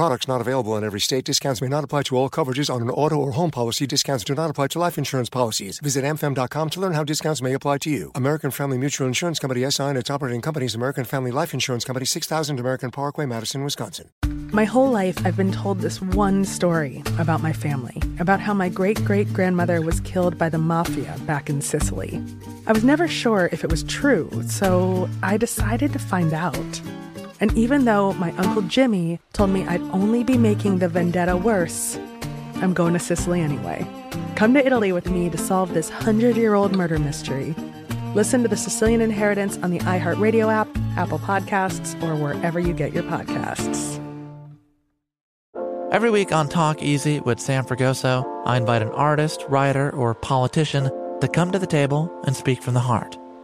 Products not available in every state. Discounts may not apply to all coverages on an auto or home policy. Discounts do not apply to life insurance policies. Visit amfam.com to learn how discounts may apply to you. American Family Mutual Insurance Company SI and its operating companies American Family Life Insurance Company 6000 American Parkway, Madison, Wisconsin. My whole life, I've been told this one story about my family, about how my great great grandmother was killed by the mafia back in Sicily. I was never sure if it was true, so I decided to find out. And even though my Uncle Jimmy told me I'd only be making the vendetta worse, I'm going to Sicily anyway. Come to Italy with me to solve this 100 year old murder mystery. Listen to The Sicilian Inheritance on the iHeartRadio app, Apple Podcasts, or wherever you get your podcasts. Every week on Talk Easy with Sam Fragoso, I invite an artist, writer, or politician to come to the table and speak from the heart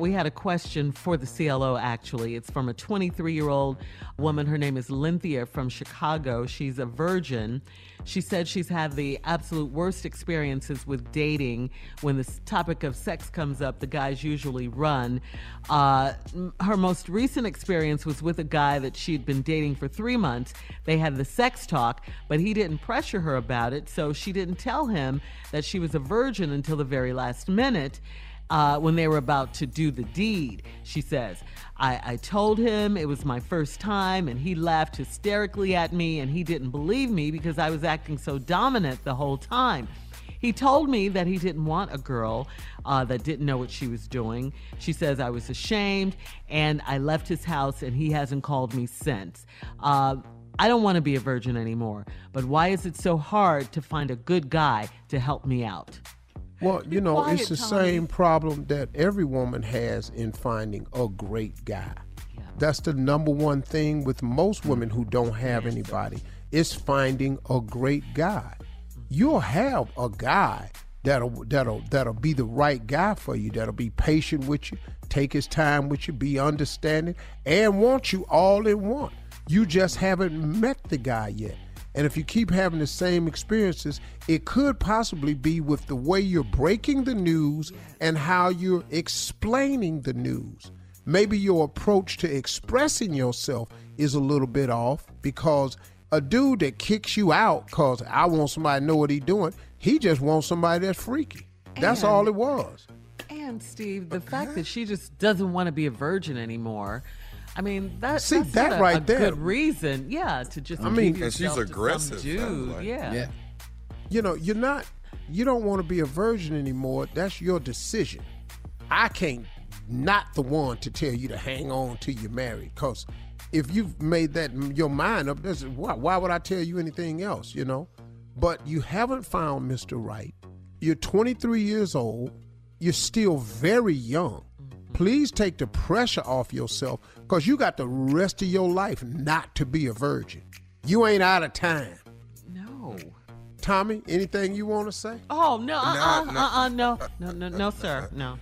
we had a question for the CLO actually. It's from a 23 year old woman. Her name is Lynthia from Chicago. She's a virgin. She said she's had the absolute worst experiences with dating. When this topic of sex comes up, the guys usually run. Uh, her most recent experience was with a guy that she'd been dating for three months. They had the sex talk, but he didn't pressure her about it, so she didn't tell him that she was a virgin until the very last minute uh, when they were about to do the deed. She says, I, I told him it was my first time, and he laughed hysterically at me, and he didn't believe me because I was acting so dominant the whole time. He told me that he didn't want a girl uh, that didn't know what she was doing. She says, I was ashamed and I left his house and he hasn't called me since. Uh, I don't want to be a virgin anymore, but why is it so hard to find a good guy to help me out? Well, you know, quiet, it's the same problem that every woman has in finding a great guy. Yeah. That's the number one thing with most women who mm. don't have anybody is finding a great guy. You'll have a guy that'll that'll that'll be the right guy for you, that'll be patient with you, take his time with you, be understanding, and want you all in one. You just haven't met the guy yet. And if you keep having the same experiences, it could possibly be with the way you're breaking the news and how you're explaining the news. Maybe your approach to expressing yourself is a little bit off because a dude that kicks you out because I want somebody to know what he's doing, he just wants somebody that's freaky. That's And- all it was. And Steve, the fact that she just doesn't want to be a virgin anymore. I mean, that, See, that's that a, right a there- good reason, yeah, to just I mean- give And she's yourself to some aggressive, dude, like. yeah. Yeah. You know, you're not, you don't want to be a virgin anymore. That's your decision. I can't, not the one to tell you to hang on till you're married. Because if you've made that your mind up, that's, why, why would I tell you anything else, you know? But you haven't found Mr. Right. You're 23 years old. You're still very young. Please take the pressure off yourself because you got the rest of your life not to be a virgin. You ain't out of time. No. Tommy, anything you want to say? Oh no, uh, uh, no. uh, uh, no, no, no, no, sir, no.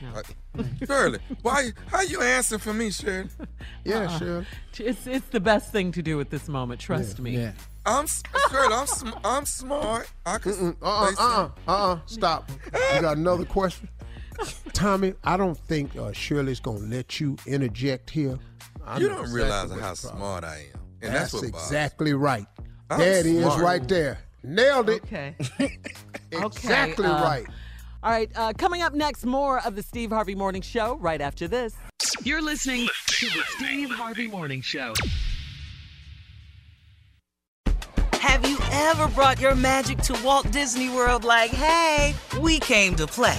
no. Uh, Shirley, why? How you answer for me, Shirley? Yeah, Uh-uh. sure. It's it's the best thing to do at this moment. Trust me. Yeah. I'm s- Shirley. I'm sm- I'm smart. I can. Uh-uh, say uh-uh, uh-uh. Stop. You got another question? Tommy, I don't think uh, Shirley's going to let you interject here. I You don't exactly realize how problem smart I am, and That's, that's, what bothers exactly right. I'm there it is smart. right there. Nailed it. Okay. Exactly uh, right. All right. Uh, coming up next, more of the Steve Harvey Morning Show. Right after this. You're listening to the Steve Harvey Morning Show. Have you ever brought your magic to Walt Disney World like, hey, we came to play?